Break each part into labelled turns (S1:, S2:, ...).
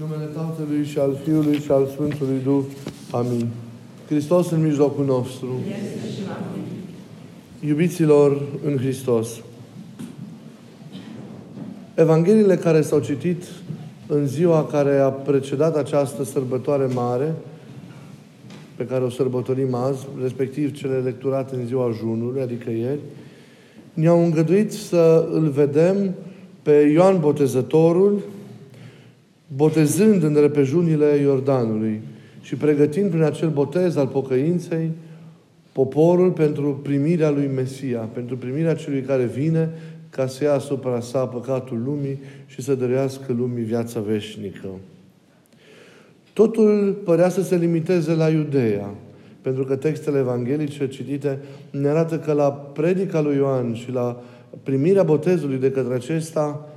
S1: În numele Tatălui și al Fiului și al Sfântului Duh. Amin. Hristos în mijlocul nostru. Iubiților în Hristos. Evangheliile care s-au citit în ziua care a precedat această sărbătoare mare, pe care o sărbătorim azi, respectiv cele lecturate în ziua junului, adică ieri, ne-au îngăduit să îl vedem pe Ioan Botezătorul, botezând în repejunile Iordanului și pregătind prin acel botez al pocăinței poporul pentru primirea lui Mesia, pentru primirea celui care vine ca să ia asupra sa păcatul lumii și să dărească lumii viața veșnică. Totul părea să se limiteze la Iudeea, pentru că textele evanghelice citite ne arată că la predica lui Ioan și la primirea botezului de către acesta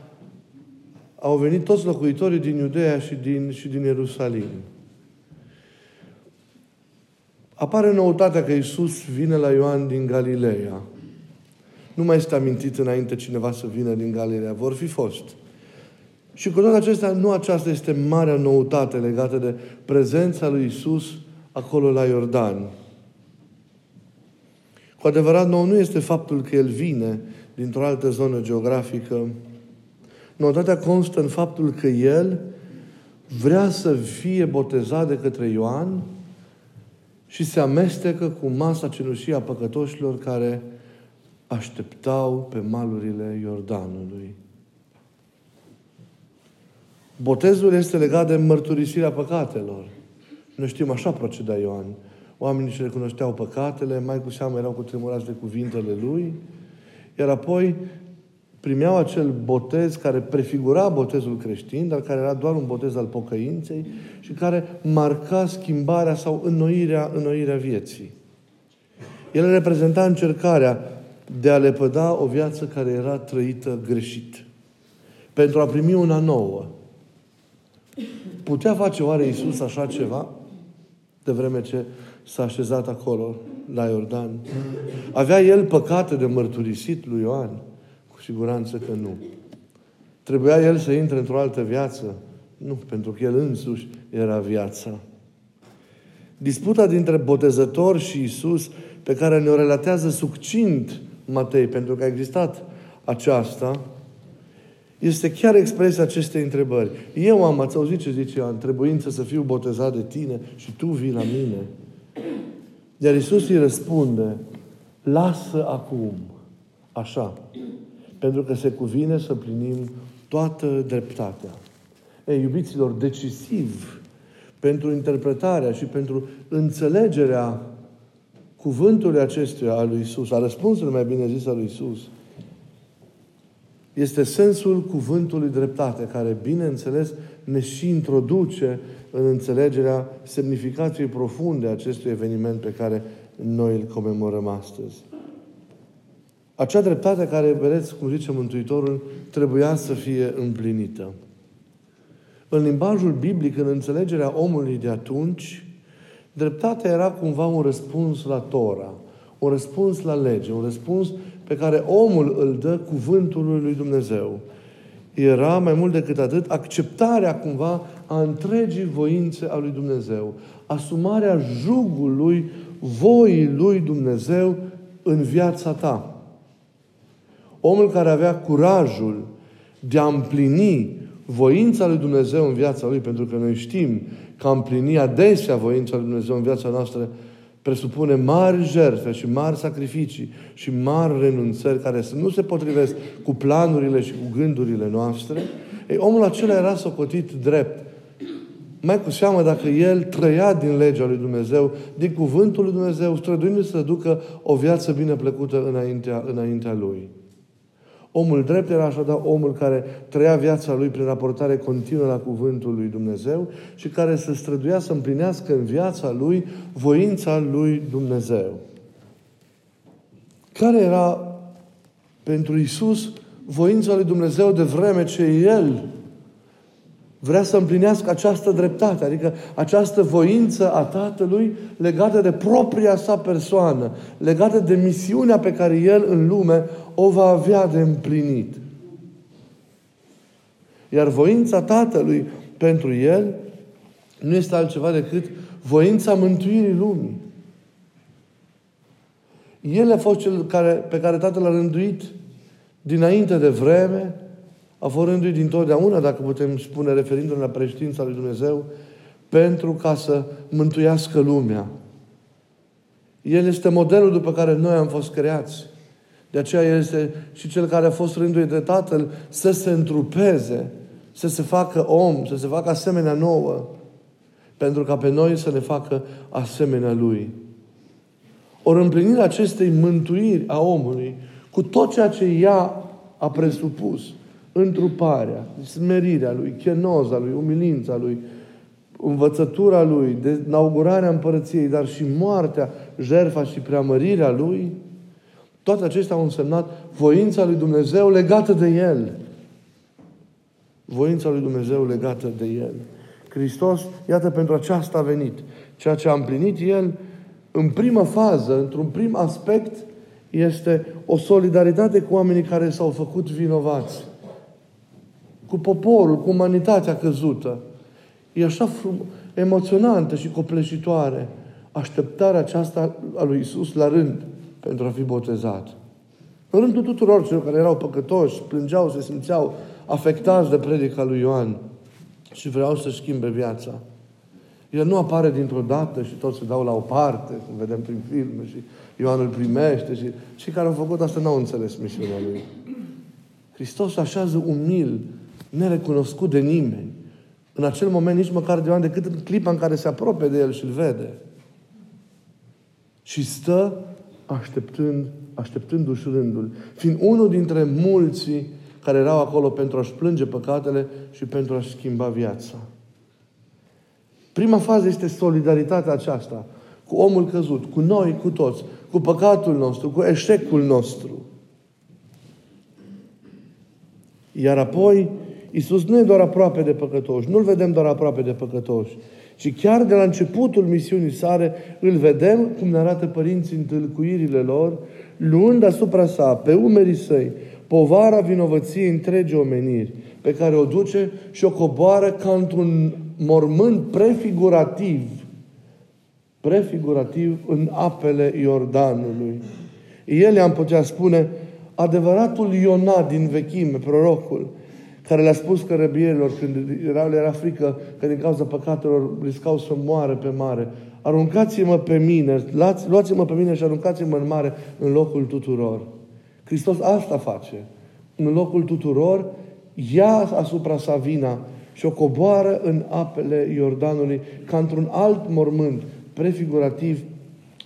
S1: au venit toți locuitorii din Iudeea și din, și din Ierusalim. Apare noutatea că Iisus vine la Ioan din Galileea. Nu mai este amintit înainte cineva să vină din Galileea. Vor fi fost. Și cu toate acestea, nu aceasta este marea noutate legată de prezența lui Isus acolo la Iordan. Cu adevărat, nou nu este faptul că El vine dintr-o altă zonă geografică, Noutatea constă în faptul că el vrea să fie botezat de către Ioan și se amestecă cu masa cenușii a păcătoșilor care așteptau pe malurile Iordanului. Botezul este legat de mărturisirea păcatelor. Noi știm, așa proceda Ioan. Oamenii își recunoșteau păcatele, mai cu seamă erau cu tremurați de cuvintele lui, iar apoi primeau acel botez care prefigura botezul creștin, dar care era doar un botez al pocăinței și care marca schimbarea sau înnoirea, înnoirea vieții. El reprezenta încercarea de a lepăda o viață care era trăită greșit. Pentru a primi una nouă. Putea face oare Iisus așa ceva? De vreme ce s-a așezat acolo, la Iordan. Avea el păcate de mărturisit lui Ioan siguranță că nu. Trebuia el să intre într-o altă viață? Nu, pentru că el însuși era viața. Disputa dintre botezător și Isus, pe care ne-o relatează succint Matei, pentru că a existat aceasta, este chiar expresia acestei întrebări. Eu am, ați auzit ce zice Ioan, trebuință să fiu botezat de tine și tu vii la mine. Iar Isus îi răspunde, lasă acum, așa, pentru că se cuvine să plinim toată dreptatea. Ei, iubiților, decisiv pentru interpretarea și pentru înțelegerea cuvântului acestuia al lui Isus, a răspunsului mai bine zis al lui Isus, este sensul cuvântului dreptate, care, bineînțeles, ne și introduce în înțelegerea semnificației profunde a acestui eveniment pe care noi îl comemorăm astăzi. Acea dreptate care, vedeți, cum zice Mântuitorul, trebuia să fie împlinită. În limbajul biblic, în înțelegerea omului de atunci, dreptatea era cumva un răspuns la Tora, un răspuns la lege, un răspuns pe care omul îl dă cuvântului lui Dumnezeu. Era, mai mult decât atât, acceptarea cumva a întregii voințe a lui Dumnezeu, asumarea jugului voii lui Dumnezeu în viața ta. Omul care avea curajul de a împlini voința lui Dumnezeu în viața lui, pentru că noi știm că a împlini adesea voința lui Dumnezeu în viața noastră presupune mari jertfe și mari sacrificii și mari renunțări care să nu se potrivesc cu planurile și cu gândurile noastre, ei, omul acela era socotit drept. Mai cu seamă dacă el trăia din legea lui Dumnezeu, din cuvântul lui Dumnezeu, străduindu-se să ducă o viață bine plăcută înaintea, înaintea lui. Omul drept era așadar omul care trăia viața lui prin raportare continuă la cuvântul lui Dumnezeu și care se străduia să împlinească în viața lui voința lui Dumnezeu. Care era pentru Isus voința lui Dumnezeu de vreme ce El vrea să împlinească această dreptate, adică această voință a Tatălui legată de propria sa persoană, legată de misiunea pe care El în lume o va avea de împlinit. Iar voința Tatălui pentru El nu este altceva decât voința mântuirii lumii. El a fost cel care, pe care Tatăl l-a rânduit dinainte de vreme, a fost rânduit dintotdeauna, dacă putem spune, referindu-ne la preștiința lui Dumnezeu, pentru ca să mântuiască lumea. El este modelul după care noi am fost creați. De aceea El este și Cel care a fost rânduit de Tatăl să se întrupeze, să se facă om, să se facă asemenea nouă, pentru ca pe noi să ne facă asemenea Lui. Ori împlinirea acestei mântuiri a omului, cu tot ceea ce ea a presupus, întruparea, smerirea lui, chenoza lui, umilința lui, învățătura lui, de inaugurarea împărăției, dar și moartea, jertfa și preamărirea lui, toate acestea au însemnat voința lui Dumnezeu legată de El. Voința lui Dumnezeu legată de El. Hristos, iată, pentru aceasta a venit. Ceea ce a împlinit El, în primă fază, într-un prim aspect, este o solidaritate cu oamenii care s-au făcut vinovați. Cu poporul, cu umanitatea căzută. E așa frum- emoționantă și copleșitoare așteptarea aceasta a lui Isus la rând pentru a fi botezat. În rândul tuturor celor care erau păcătoși, plângeau, se simțeau afectați de predica lui Ioan și vreau să schimbe viața. El nu apare dintr-o dată și toți se dau la o parte, cum vedem prin filme, și Ioan îl primește și cei care au făcut asta n-au înțeles misiunea lui. Hristos așează umil, nerecunoscut de nimeni. În acel moment nici măcar de Ioan, decât în clipa în care se apropie de el și îl vede. Și stă așteptând, așteptându-și rândul, fiind unul dintre mulții care erau acolo pentru a-și plânge păcatele și pentru a-și schimba viața. Prima fază este solidaritatea aceasta cu omul căzut, cu noi, cu toți, cu păcatul nostru, cu eșecul nostru. Iar apoi, Isus nu e doar aproape de păcătoși, nu-L vedem doar aproape de păcătoși, ci chiar de la începutul misiunii sale îl vedem, cum ne arată părinții în tâlcuirile lor, luând asupra sa, pe umerii săi, povara vinovăției întregi omeniri, pe care o duce și o coboară ca într-un mormânt prefigurativ, prefigurativ în apele Iordanului. El am putea spune, adevăratul Iona din vechime, prorocul, care le-a spus cărăbierilor când era, le era frică că din cauza păcatelor riscau să moară pe mare. Aruncați-mă pe mine, luați-mă pe mine și aruncați-mă în mare în locul tuturor. Hristos asta face. În locul tuturor, ia asupra sa vina și o coboară în apele Iordanului ca într-un alt mormânt prefigurativ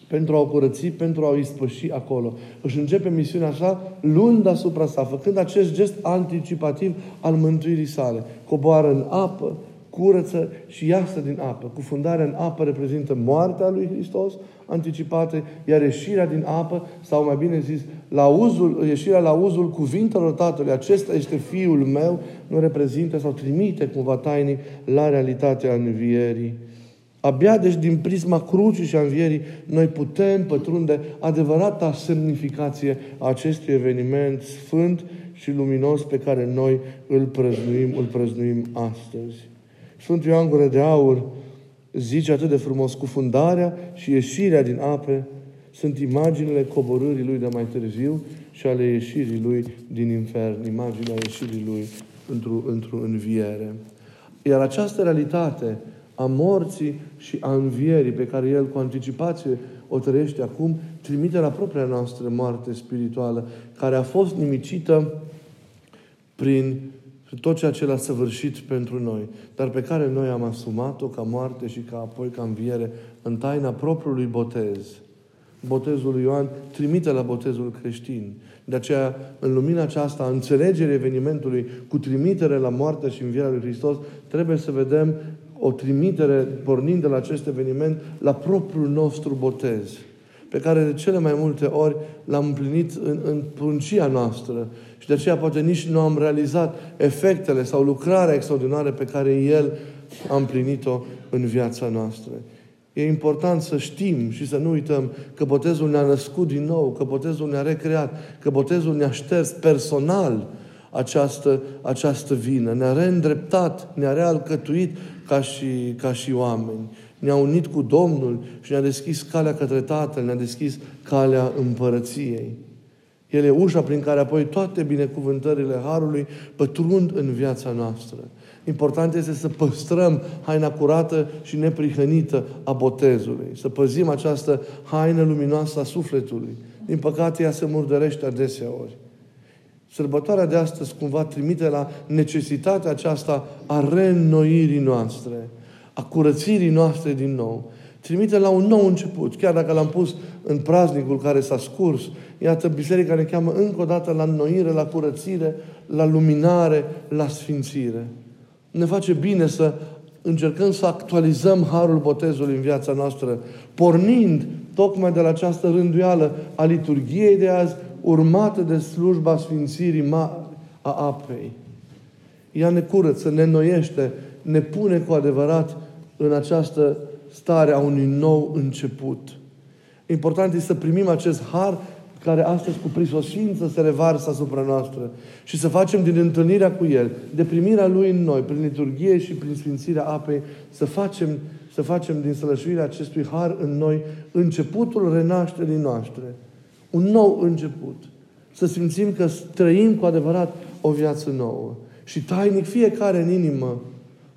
S1: pentru a o curăți, pentru a o ispăși acolo. Își începe misiunea sa luând asupra sa, făcând acest gest anticipativ al mântuirii sale. Coboară în apă, curăță și iasă din apă. Cufundarea în apă reprezintă moartea lui Hristos anticipată, iar ieșirea din apă, sau mai bine zis, la uzul, ieșirea la uzul cuvintelor Tatălui, acesta este Fiul meu, nu reprezintă sau trimite cumva tainic la realitatea învierii. Abia deci din prisma crucii și a învierii noi putem pătrunde adevărata semnificație a acestui eveniment sfânt și luminos pe care noi îl prăznuim, îl prăznuim astăzi. Sfântul Ioan Gură de Aur zice atât de frumos, cufundarea și ieșirea din ape sunt imaginile coborârii lui de mai târziu și ale ieșirii lui din infern, imaginea ieșirii lui într-o, într înviere. Iar această realitate a morții și a învierii pe care El cu anticipație o trăiește acum, trimite la propria noastră moarte spirituală, care a fost nimicită prin tot ceea ce l-a săvârșit pentru noi, dar pe care noi am asumat-o ca moarte și ca apoi ca înviere în taina propriului botez. Botezul lui Ioan trimite la botezul creștin. De aceea, în lumina aceasta, a înțelegerii evenimentului cu trimitere la moartea și învierea lui Hristos, trebuie să vedem o trimitere, pornind de la acest eveniment, la propriul nostru botez, pe care de cele mai multe ori l-am împlinit în, în pruncia noastră. Și de aceea poate nici nu am realizat efectele sau lucrarea extraordinară pe care El a împlinit-o în viața noastră. E important să știm și să nu uităm că botezul ne-a născut din nou, că botezul ne-a recreat, că botezul ne-a șters personal această, această vină. Ne-a reîndreptat, ne-a realcătuit ca și, ca și oameni. Ne-a unit cu Domnul și ne-a deschis calea către Tatăl, ne-a deschis calea împărăției. El e ușa prin care apoi toate binecuvântările Harului pătrund în viața noastră. Important este să păstrăm haina curată și neprihănită a botezului. Să păzim această haină luminoasă a sufletului. Din păcate, ea se murdărește adeseori. Sărbătoarea de astăzi cumva trimite la necesitatea aceasta a reînnoirii noastre, a curățirii noastre din nou. Trimite la un nou început. Chiar dacă l-am pus în praznicul care s-a scurs, iată, Biserica ne cheamă încă o dată la înnoire, la curățire, la luminare, la sfințire. Ne face bine să încercăm să actualizăm harul botezului în viața noastră, pornind tocmai de la această rânduială a liturgiei de azi, urmată de slujba sfințirii mari a apei. Ea ne curăță, ne noiește, ne pune cu adevărat în această stare a unui nou început. Important este să primim acest har care astăzi cu prisosință se revarsă asupra noastră și să facem din întâlnirea cu El, de primirea Lui în noi, prin liturghie și prin sfințirea apei, să facem, să facem din sălășuirea acestui har în noi începutul renașterii noastre. Un nou început. Să simțim că trăim cu adevărat o viață nouă. Și tainic fiecare în inimă,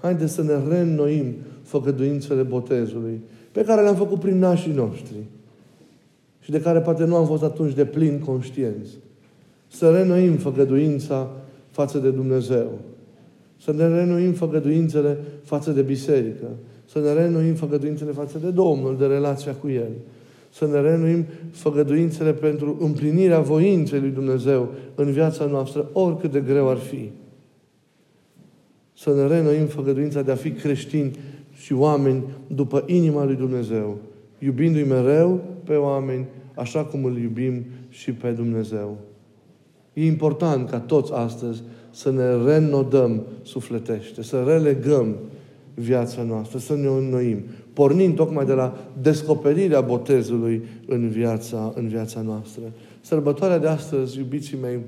S1: haideți să ne reînnoim făgăduințele botezului, pe care le-am făcut prin nașii noștri și de care poate nu am fost atunci de plin conștienți. Să renoim făgăduința față de Dumnezeu. Să ne renoim făgăduințele față de biserică. Să ne renoim făgăduințele față de Domnul, de relația cu El. Să ne renoim făgăduințele pentru împlinirea voinței lui Dumnezeu în viața noastră, oricât de greu ar fi. Să ne renoim făgăduința de a fi creștini și oameni după inima lui Dumnezeu, iubindu-i mereu pe oameni așa cum îl iubim și pe Dumnezeu. E important ca toți astăzi să ne renodăm sufletește, să relegăm viața noastră, să ne înnoim, pornind tocmai de la descoperirea botezului în viața, în viața noastră. Sărbătoarea de astăzi, iubiții mei,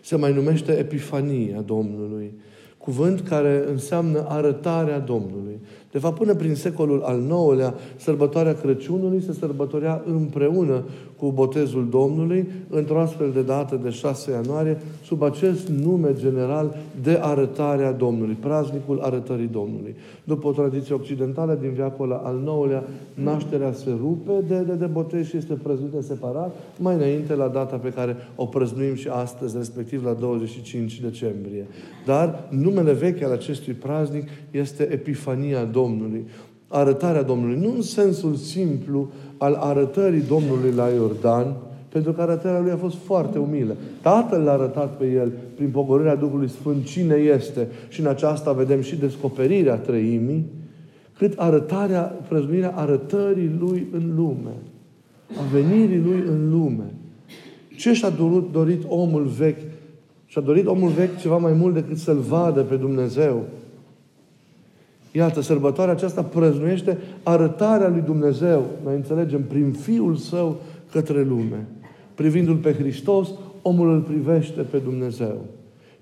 S1: se mai numește Epifania Domnului, cuvânt care înseamnă arătarea Domnului. De fapt, până prin secolul al IX-lea, sărbătoarea Crăciunului se sărbătorea împreună cu botezul Domnului, într-o astfel de dată de 6 ianuarie, sub acest nume general de arătarea Domnului, praznicul arătării Domnului. După o tradiție occidentală din viacul al IX-lea, nașterea se rupe de, de, de botez și este prăznuită separat, mai înainte la data pe care o prăznuim și astăzi, respectiv la 25 decembrie. Dar numele vechi al acestui praznic este Epifania Domnului Domnului, arătarea Domnului, nu în sensul simplu al arătării Domnului la Iordan, pentru că arătarea lui a fost foarte umilă. Tatăl l-a arătat pe el prin pogorârea Duhului Sfânt cine este și în aceasta vedem și descoperirea trăimii, cât arătarea, prăznuirea arătării lui în lume, a venirii lui în lume. Ce și-a dorit, dorit omul vechi? Și-a dorit omul vechi ceva mai mult decât să-L vadă pe Dumnezeu, Iată, sărbătoarea aceasta prăznuiește arătarea lui Dumnezeu, noi înțelegem, prin Fiul Său către lume. Privindu-L pe Hristos, omul îl privește pe Dumnezeu.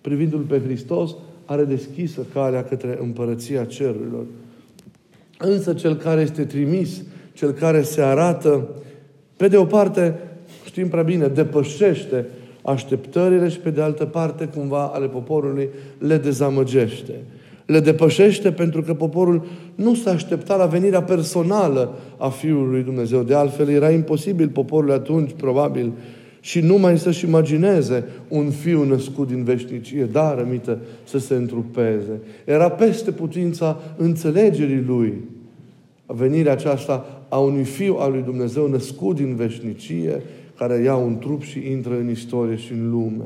S1: Privindu-L pe Hristos, are deschisă calea către împărăția cerurilor. Însă cel care este trimis, cel care se arată, pe de o parte, știm prea bine, depășește așteptările și pe de altă parte, cumva, ale poporului le dezamăgește le depășește pentru că poporul nu s-a așteptat la venirea personală a Fiului lui Dumnezeu. De altfel, era imposibil poporul atunci, probabil, și numai să-și imagineze un fiu născut din veșnicie, dar rămită să se întrupeze. Era peste putința înțelegerii lui venirea aceasta a unui fiu al lui Dumnezeu născut din veșnicie, care ia un trup și intră în istorie și în lume.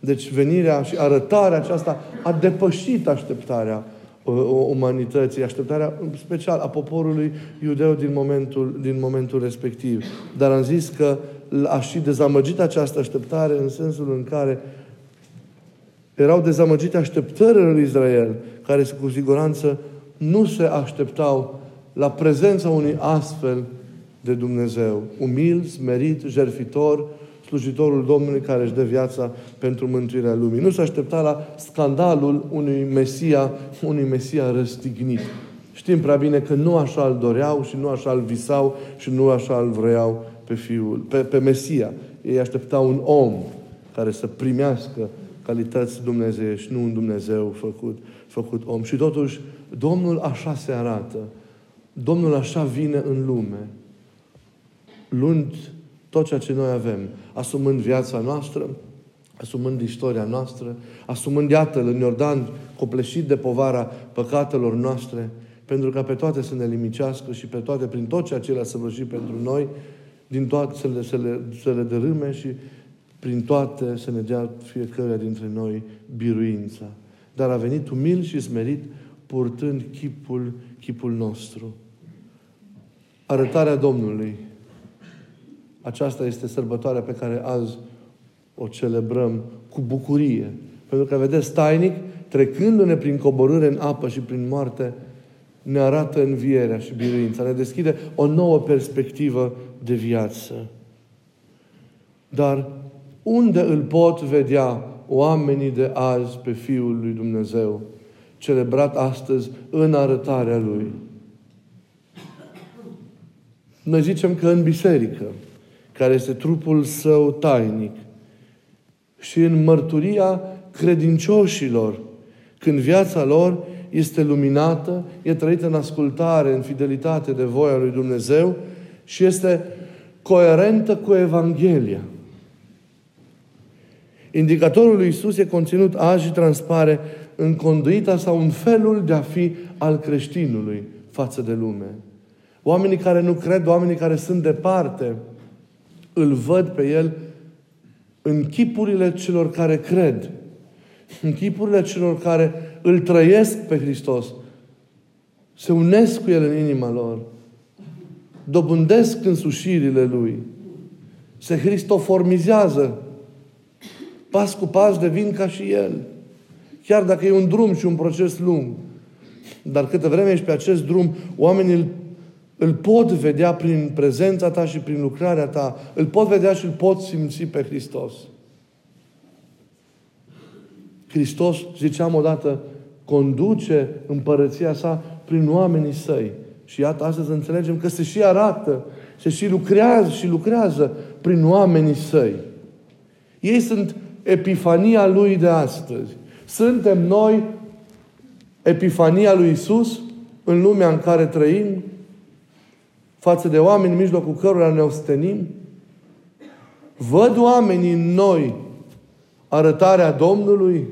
S1: Deci venirea și arătarea aceasta a depășit așteptarea uh, umanității, așteptarea special a poporului iudeu din momentul, din momentul respectiv. Dar am zis că a și dezamăgit această așteptare în sensul în care erau dezamăgite așteptările lui Israel, care cu siguranță nu se așteptau la prezența unui astfel de Dumnezeu, umil, smerit, jerfitor, slujitorul Domnului care își dă viața pentru mântuirea lumii. Nu se aștepta la scandalul unui Mesia, unui Mesia răstignit. Știm prea bine că nu așa îl doreau și nu așa îl visau și nu așa îl vreau pe Fiul, pe, pe Mesia. Ei așteptau un om care să primească calități dumnezeiești, nu un Dumnezeu făcut, făcut om. Și totuși, Domnul așa se arată. Domnul așa vine în lume, luând tot ceea ce noi avem, asumând viața noastră, asumând istoria noastră, asumând, iată-l în Iordan, copleșit de povara păcatelor noastre, pentru ca pe toate să ne limicească și pe toate, prin tot ceea ce le-a săvârșit pentru noi, din toate să le, să, le, să le dărâme și prin toate să ne dea fiecare dintre noi biruința. Dar a venit umil și smerit, purtând chipul, chipul nostru. Arătarea Domnului. Aceasta este sărbătoarea pe care azi o celebrăm cu bucurie. Pentru că, vedeți, tainic, trecându-ne prin coborâre în apă și prin moarte, ne arată învierea și biruința, ne deschide o nouă perspectivă de viață. Dar unde îl pot vedea oamenii de azi pe Fiul lui Dumnezeu, celebrat astăzi în arătarea Lui? Noi zicem că în biserică, care este trupul său tainic, și în mărturia credincioșilor, când viața lor este luminată, e trăită în ascultare, în fidelitate de voia lui Dumnezeu și este coerentă cu Evanghelia. Indicatorul lui Isus e conținut azi și transpare în conduita sau în felul de a fi al creștinului față de lume. Oamenii care nu cred, oamenii care sunt departe, îl văd pe el în chipurile celor care cred, în chipurile celor care îl trăiesc pe Hristos, se unesc cu El în inima lor, dobândesc însușirile Lui, se cristoformizează, pas cu pas devin ca și El. Chiar dacă e un drum și un proces lung. Dar câte vreme ești pe acest drum, oamenii îl, îl pot vedea prin prezența ta și prin lucrarea ta. Îl pot vedea și îl pot simți pe Hristos. Hristos, ziceam odată, conduce împărăția sa prin oamenii săi. Și iată, astăzi înțelegem că se și arată, se și lucrează și lucrează prin oamenii săi. Ei sunt epifania lui de astăzi. Suntem noi epifania lui Isus în lumea în care trăim, față de oameni în mijlocul cărora ne ostenim. Văd oamenii în noi arătarea Domnului,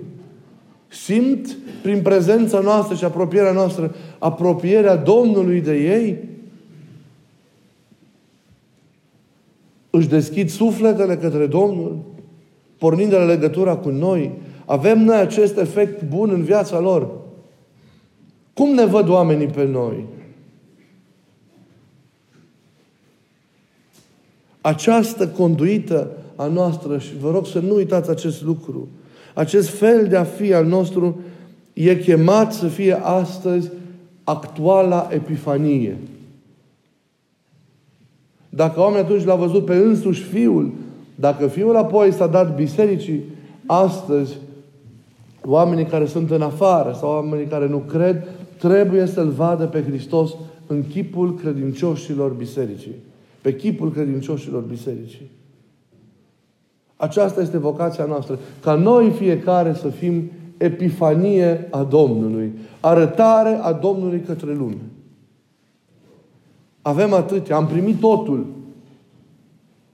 S1: simt prin prezența noastră și apropierea noastră apropierea Domnului de ei, își deschid sufletele către Domnul, pornind de la legătura cu noi, avem noi acest efect bun în viața lor. Cum ne văd oamenii pe noi? Această conduită a noastră, și vă rog să nu uitați acest lucru, acest fel de a fi al nostru e chemat să fie astăzi actuala epifanie. Dacă oamenii atunci l-a văzut pe însuși Fiul, dacă Fiul apoi s-a dat bisericii, astăzi oamenii care sunt în afară sau oamenii care nu cred, trebuie să-L vadă pe Hristos în chipul credincioșilor bisericii. Pe chipul credincioșilor bisericii. Aceasta este vocația noastră. Ca noi fiecare să fim epifanie a Domnului. Arătare a Domnului către lume. Avem atât, am primit totul.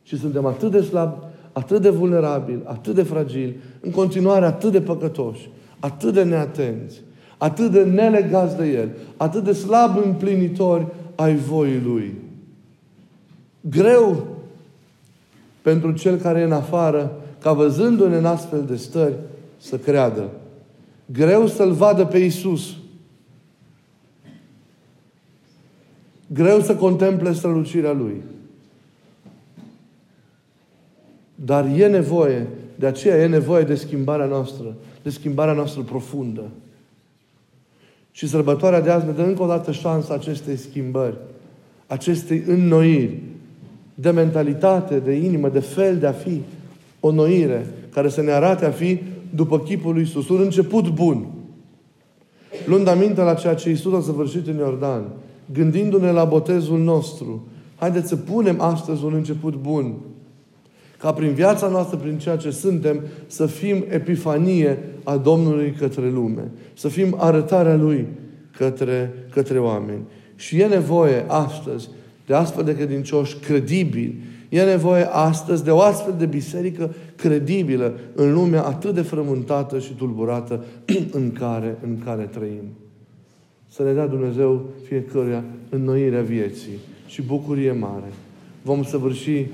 S1: Și suntem atât de slabi, atât de vulnerabili, atât de fragili, în continuare atât de păcătoși, atât de neatenți, atât de nelegați de El, atât de slab împlinitori ai voii Lui. Greu pentru cel care e în afară, ca văzându-ne în astfel de stări, să creadă. Greu să-L vadă pe Isus. Greu să contemple strălucirea Lui. Dar e nevoie, de aceea e nevoie de schimbarea noastră, de schimbarea noastră profundă. Și sărbătoarea de azi ne dă încă o dată șansa acestei schimbări, acestei înnoiri, de mentalitate, de inimă, de fel de a fi, O noire care să ne arate a fi după chipul lui Isus. Un început bun. Luând aminte la ceea ce Isus a săvârșit în Iordan, gândindu-ne la botezul nostru, haideți să punem astăzi un început bun. Ca prin viața noastră, prin ceea ce suntem, să fim epifanie a Domnului către lume. Să fim arătarea Lui către, către oameni. Și e nevoie astăzi de astfel de credincioși credibili. E nevoie astăzi de o astfel de biserică credibilă în lumea atât de frământată și tulburată în care, în care trăim. Să ne dea Dumnezeu fiecăruia înnoirea vieții și bucurie mare. Vom săvârși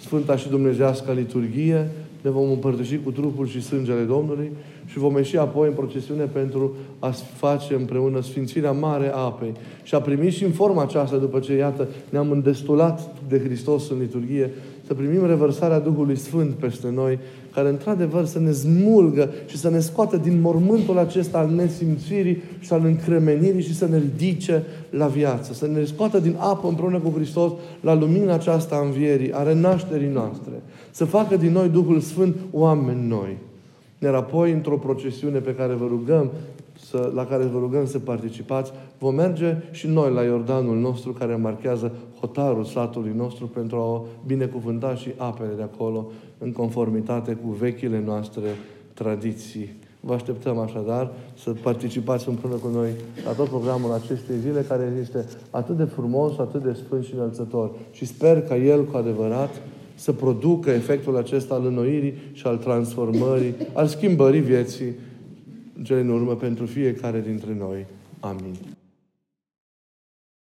S1: Sfânta și Dumnezească liturghie, ne vom împărtăși cu trupul și sângele Domnului și vom ieși apoi în procesiune pentru a face împreună Sfințirea Mare a apei. Și a primit și în forma aceasta, după ce, iată, ne-am îndestulat de Hristos în liturghie, să primim revărsarea Duhului Sfânt peste noi, care într-adevăr să ne smulgă și să ne scoată din mormântul acesta al nesimțirii și al încremenirii și să ne ridice la viață. Să ne scoată din apă împreună cu Hristos la lumina aceasta a învierii, a renașterii noastre. Să facă din noi Duhul Sfânt oameni noi. Iar apoi, într-o procesiune pe care vă rugăm să, la care vă rugăm să participați, vom merge și noi la Iordanul nostru care marchează hotarul satului nostru pentru a o binecuvânta și apele de acolo în conformitate cu vechile noastre tradiții. Vă așteptăm așadar să participați împreună cu noi la tot programul acestei zile care este atât de frumos, atât de sfânt și înălțător. Și sper ca el cu adevărat să producă efectul acesta al înnoirii și al transformării, al schimbării vieții în cele în urmă pentru fiecare dintre noi. Amin.